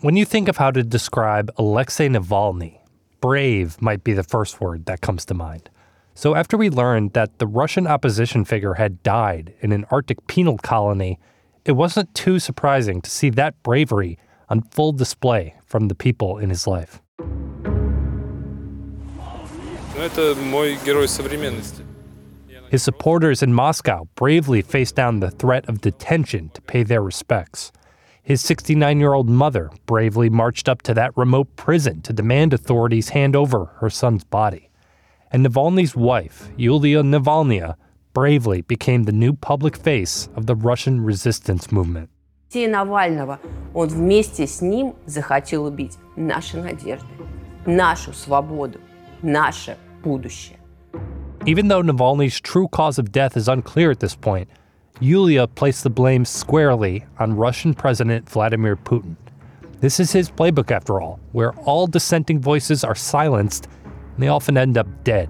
when you think of how to describe Alexei Navalny, brave might be the first word that comes to mind. So, after we learned that the Russian opposition figure had died in an Arctic penal colony, it wasn't too surprising to see that bravery on full display from the people in his life. His supporters in Moscow bravely faced down the threat of detention to pay their respects. His 69 year old mother bravely marched up to that remote prison to demand authorities hand over her son's body and Navalny's wife, Yulia Navalnaya, bravely became the new public face of the Russian resistance movement. Навального, он вместе с ним захотел убить наши надежды, нашу свободу, наше будущее. Even though Navalny's true cause of death is unclear at this point, Yulia placed the blame squarely on Russian President Vladimir Putin. This is his playbook, after all, where all dissenting voices are silenced and they often end up dead.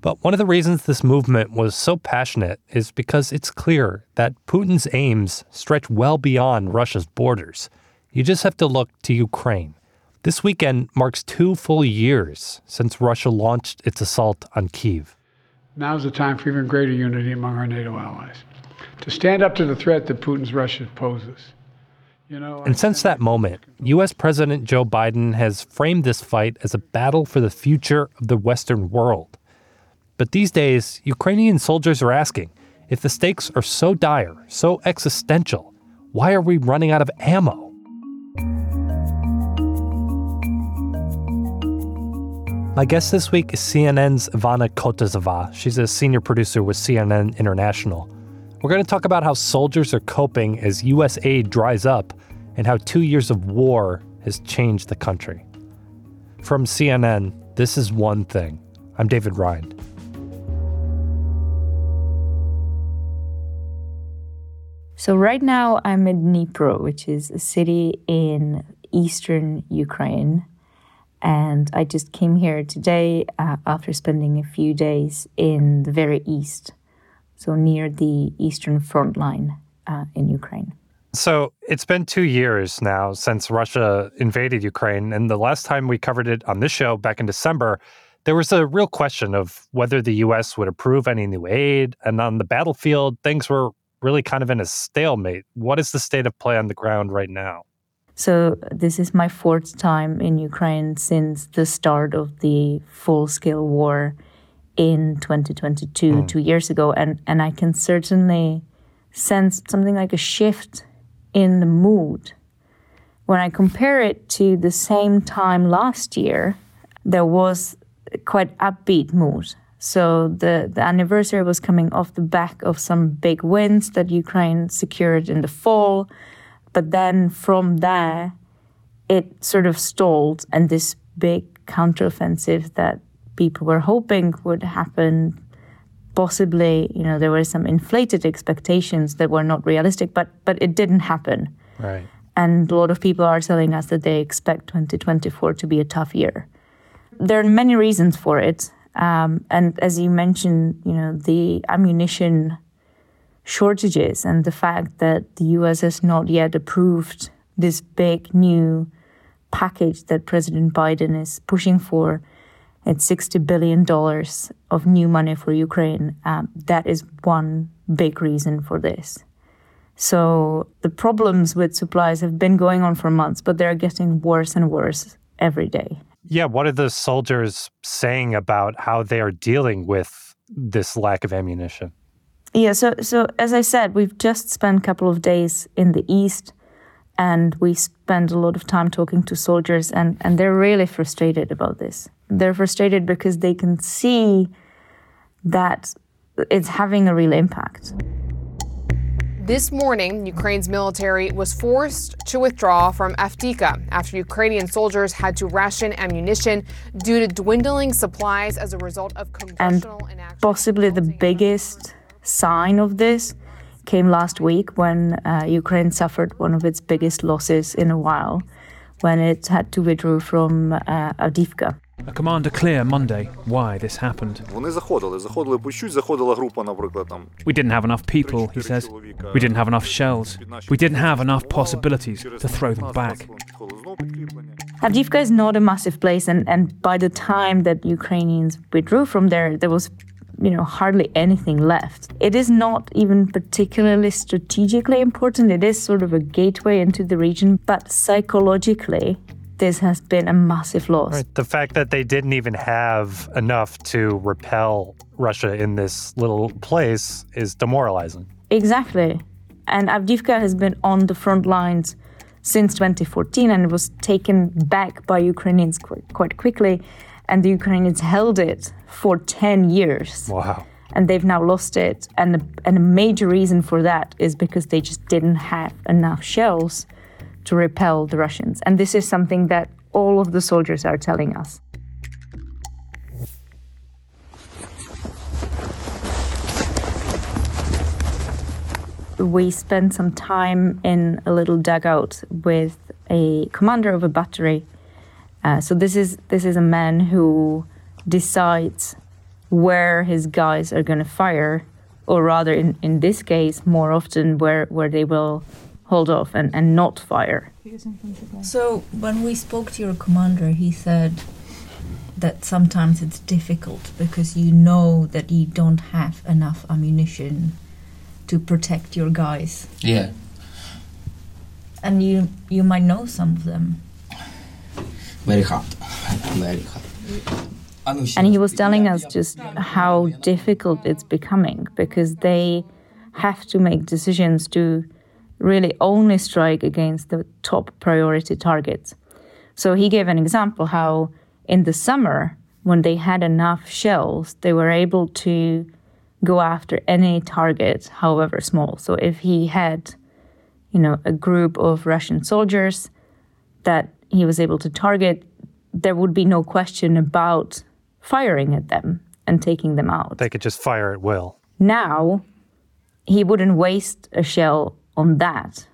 But one of the reasons this movement was so passionate is because it's clear that Putin's aims stretch well beyond Russia's borders. You just have to look to Ukraine. This weekend marks two full years since Russia launched its assault on Kiev. Now's the time for even greater unity among our NATO allies to stand up to the threat that Putin's Russia poses. You know, And since that moment, U.S. President Joe Biden has framed this fight as a battle for the future of the Western world. But these days, Ukrainian soldiers are asking if the stakes are so dire, so existential, why are we running out of ammo? My guest this week is CNN's Ivana Kottasová. She's a senior producer with CNN International. We're going to talk about how soldiers are coping as U.S. aid dries up and how two years of war has changed the country. From CNN, this is One Thing. I'm David Rind. So, right now, I'm in Dnipro, which is a city in eastern Ukraine. And I just came here today uh, after spending a few days in the very east so near the eastern front line uh, in Ukraine. So it's been two years now since Russia invaded Ukraine. And the last time we covered it on this show back in December, there was a real question of whether the U.S. would approve any new aid. And on the battlefield, things were really kind of in a stalemate. What is the state of play on the ground right now? So, this is my fourth time in Ukraine since the start of the full scale war in 2022, mm. two years ago, and and I can certainly sense something like a shift in the mood when I compare it to the same time last year. There was quite upbeat mood. So the, the anniversary was coming off the back of some big wins that Ukraine secured in the fall. But then from there, it sort of stalled, and this big counteroffensive that people were hoping would happen. Possibly, you know, there were some inflated expectations that were not realistic, but but it didn't happen. Right. And a lot of people are telling us that they expect 2024 to be a tough year. There are many reasons for it, um, and as you mentioned, you know, the ammunition shortages and the fact that the U.S. has not yet approved this big new package that President Biden is pushing for it's $60 billion of new money for Ukraine. Um, that is one big reason for this. So the problems with supplies have been going on for months, but they're getting worse and worse every day. Yeah, what are the soldiers saying about how they are dealing with this lack of ammunition? Yeah, so so as I said, we've just spent a couple of days in the east and we spend a lot of time talking to soldiers and, and they're really frustrated about this they're frustrated because they can see that it's having a real impact. This morning, Ukraine's military was forced to withdraw from Avdiivka after Ukrainian soldiers had to ration ammunition due to dwindling supplies as a result of congressional and possibly the biggest sign of this came last week when uh, Ukraine suffered one of its biggest losses in a while when it had to withdraw from uh, Avdiivka. A commander clear Monday why this happened. We didn't have enough people, he says. We didn't have enough shells. We didn't have enough possibilities to throw them back. Avdiivka is not a massive place, and, and by the time that Ukrainians withdrew from there, there was you know hardly anything left. It is not even particularly strategically important. It is sort of a gateway into the region, but psychologically, this has been a massive loss. Right. The fact that they didn't even have enough to repel Russia in this little place is demoralizing. Exactly. And Avdiivka has been on the front lines since 2014 and it was taken back by Ukrainians quite, quite quickly. And the Ukrainians held it for 10 years. Wow. And they've now lost it. And, and a major reason for that is because they just didn't have enough shells to repel the Russians. And this is something that all of the soldiers are telling us. We spent some time in a little dugout with a commander of a battery. Uh, so this is this is a man who decides where his guys are going to fire, or rather, in, in this case, more often where, where they will hold off and, and not fire. So, when we spoke to your commander, he said that sometimes it's difficult because you know that you don't have enough ammunition to protect your guys. Yeah. And you you might know some of them. Very hard. Very hard. And he was telling us just how difficult it's becoming because they have to make decisions to really only strike against the top priority targets. So he gave an example how in the summer, when they had enough shells, they were able to go after any target, however small. So if he had, you know, a group of Russian soldiers that he was able to target, there would be no question about firing at them and taking them out. They could just fire at will. Now, he wouldn't waste a shell on that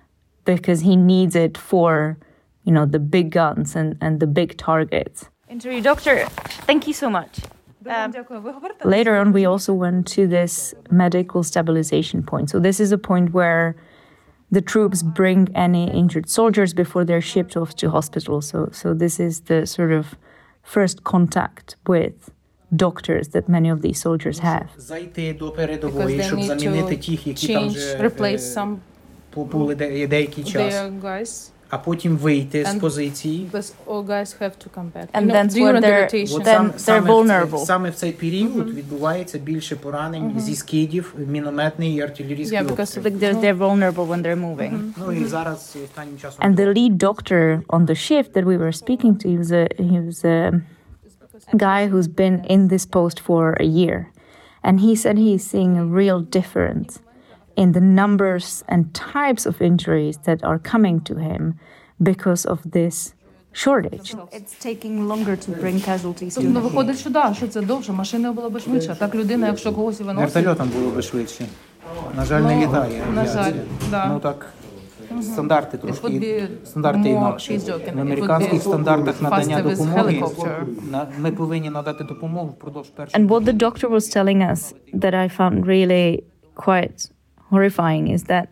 because he needs it for, you know, the big guns and, and the big targets. Interview doctor, thank you so much. Um, later on, we also went to this medical stabilization point. So, this is a point where the troops bring any injured soldiers before they're shipped off to hospital. So, so this is the sort of first contact with doctors that many of these soldiers have. Зайти до передової, щоб замінити тих, які там вже replace some були деякий час. their guys. А потім вийти з And позиції. But all guys have to come back. And You know, that's during when the they're- rotation. От Then сам- they're саме, в vulnerable. цей, саме в цей період відбувається більше поранень зі скидів, мінометний і артилерійський Yeah, because обстріл. Like they're, they're vulnerable when they're moving. Ну і зараз останнім часом And the lead doctor on the shift that we were speaking to, he was a he was a guy who's been in this post for a year, and he said he's seeing a real difference in the numbers and types of injuries that are coming to him because of this shortage. It's taking longer to bring casualties to Ну, виходить, що да, що це довше, машина була б швидша. Так людина, якщо когось і виносить, вертольотом було би швидше. На жаль, не Ну, літає. на авіація. жаль, да. Ну так. Стандарти would трошки be стандарти more- інакші. she's joking. В It would американських be стандартах надання faster with допомоги helicopter. на- ми повинні надати допомогу впродовж першого. And what the doctor was telling us that I found really quite horrifying is that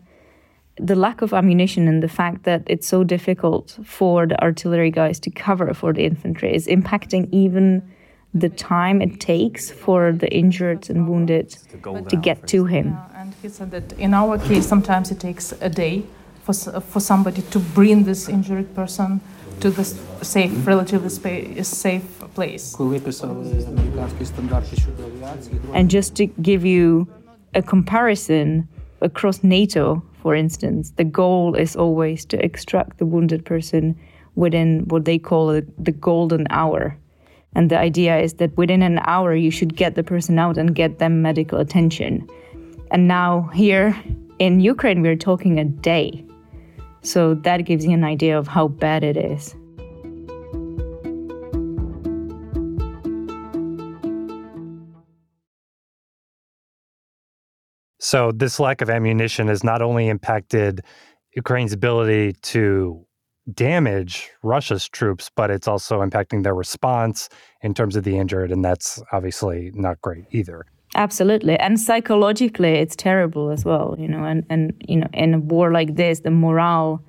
the lack of ammunition and the fact that it's so difficult for the artillery guys to cover for the infantry is impacting even the time it takes for the injured and wounded to, get to him. And he said that in our case, sometimes it takes a day for, for somebody to bring this injured person to the safe, relatively safe place. And just to give you a comparison, across NATO, for instance, the goal is always to extract the wounded person within what they call the, golden hour. And the idea is that within an hour, you should get the person out and get them medical attention. And now, here in Ukraine, we're talking a day. So that gives you an idea of how bad it is. So, this lack of ammunition has not only impacted Ukraine's ability to damage Russia's troops, but it's also impacting their response in terms of the injured, and that's obviously not great either. Absolutely. And psychologically it's terrible as well, you know, and, and you know, in a war like this, the morale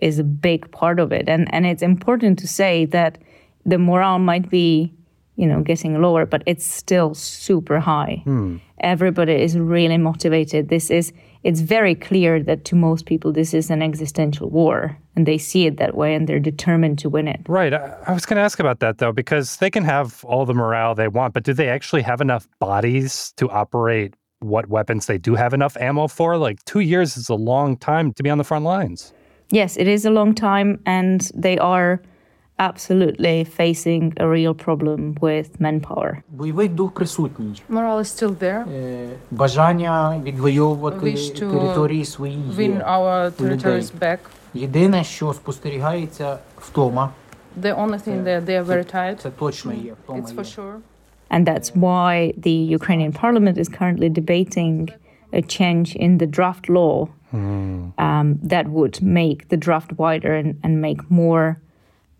is a big part of it. And and it's important to say that the morale might be, you know, getting lower, but it's still super high. Hmm. Everybody is really motivated. This is it's very clear that to most people this is an existential war and they see it that way and they're determined to win it. Right. I, I was going to ask about that though, because they can have all the morale they want, but do they actually have enough bodies to operate what weapons they do have enough ammo for? Like two years is a long time to be on the front lines. Yes, it is a long time and they are absolutely facing a real problem with manpower. Бойовий дух присутній. Morale is still there. Е, Бажання відвоювати Wish to території свої є. Win our у людей. territories back. Єдине, що спостерігається втома, The only thing that they are very tired. це точно є. Втома It's є. for sure. And that's why the Ukrainian parliament is currently debating a change in the draft law um, that would make the draft wider and, and make more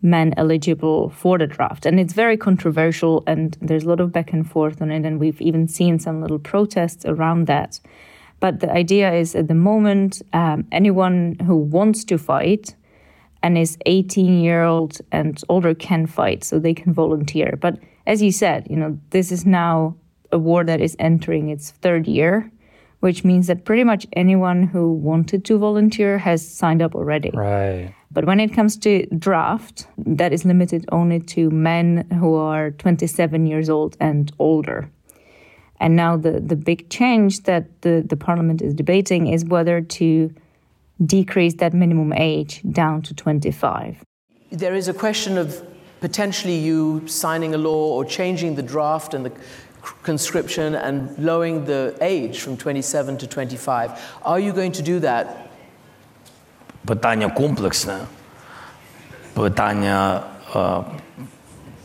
men eligible for the draft. And it's very controversial, and there's a lot of back and forth on it, and we've even seen some little protests around that. But the idea is at the moment, um, anyone who wants to fight and is 18 year old and older can fight, so they can volunteer. But as you said, you know, this is now a war that is entering its third year, which means that pretty much anyone who wanted to volunteer has signed up already. Right. But when it comes to draft, that is limited only to men who are 27 years old and older. And now the, the big change that the, the parliament is debating is whether to decrease that minimum age down to 25. There is a question of potentially you signing a law or changing the draft and the conscription and lowering the age from 27 to 25. Are you going to do that? питання комплексне, питання,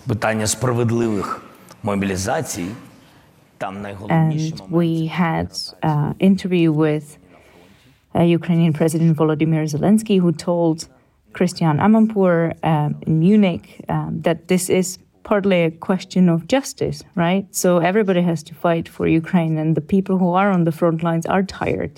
питання справедливих мобілізацій. We had uh, interview with uh, Ukrainian President Volodymyr Zelensky, who told Christiane Amanpour um, in Munich um, that this is partly a question of justice, right? So everybody has to fight for Ukraine, and the people who are on the front lines are tired.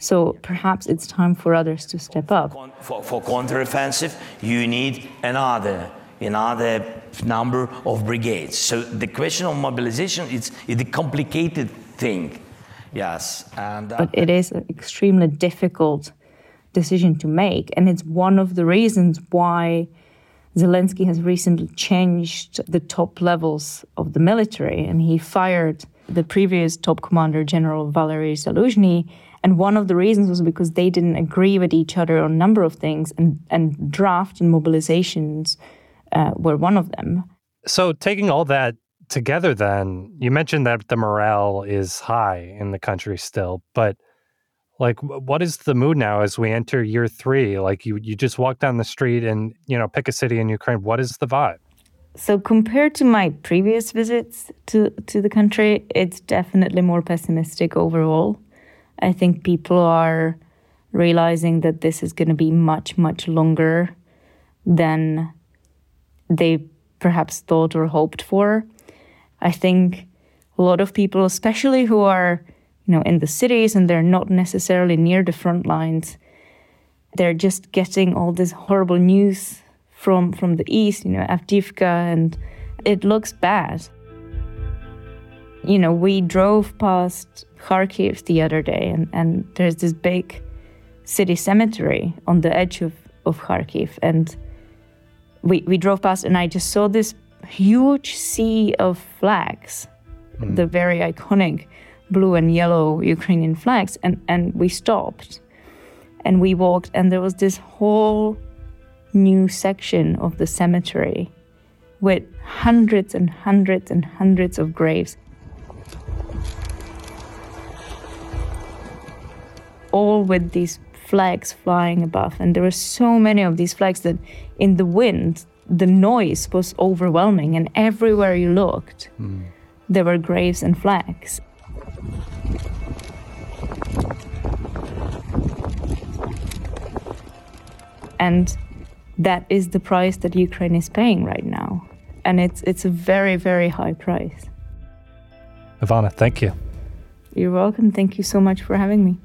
So perhaps it's time for others to step up. for, for counteroffensive, you need another another number of brigades. So the question of mobilization is, is a complicated thing. Yes, and uh, but it is an extremely difficult decision to make. And it's one of the reasons why Zelensky has recently changed the top levels of the military. And he fired the previous top commander, General Valery Zaluzhny. And one of the reasons was because they didn't agree with each other on a number of things, and, and draft and mobilizations uh, were one of them. So, taking all that together, then, you mentioned that the morale is high in the country still, but like, what is the mood now as we enter year three? Like, you, you just walk down the street and, you know, pick a city in Ukraine. What is the vibe? So compared to my previous visits to, to the country, it's definitely more pessimistic overall. I think people are realizing that this is going to be much, much longer than they perhaps thought or hoped for. I think a lot of people, especially who are, you know, in the cities and they're not necessarily near the front lines, they're just getting all this horrible news from from the east, you know, Avdiivka, and it looks bad. You know, we drove past Kharkiv the other day, and, and there's this big city cemetery on the edge of, of Kharkiv. And we, we drove past, and I just saw this huge sea of flags, mm. the very iconic blue and yellow Ukrainian flags. And, and we stopped and we walked, and there was this whole new section of the cemetery with hundreds and hundreds and hundreds of graves. All with these flags flying above. And there were so many of these flags that in the wind, the noise was overwhelming. And everywhere you looked, hmm. there were graves and flags. And that is the price that Ukraine is paying right now. And it's, it's a very, very high price. Ivana, thank you. You're welcome. Thank you so much for having me.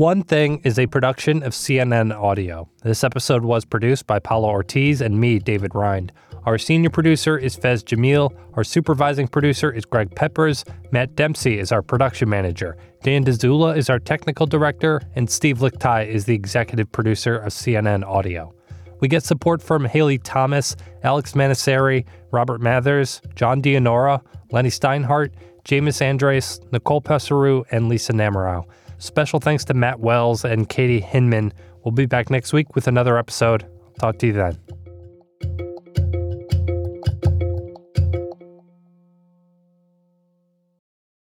One Thing is a production of CNN Audio. This episode was produced by Paula Ortiz and me, David Rind. Our senior producer is Fez Jamil. Our supervising producer is Greg Peppers. Matt Dempsey is our production manager. Dan Dzula is our technical director. And Steve Lickteig is the executive producer of CNN Audio. We get support from Haley Thomas, Alex Manasseri, Robert Mathers, John Dianora, Lenny Steinhardt, James Andres, Nicole Pesseru, and Lisa Namerow. Special thanks to Matt Wells and Katie Hinman. We'll be back next week with another episode. Talk to you then.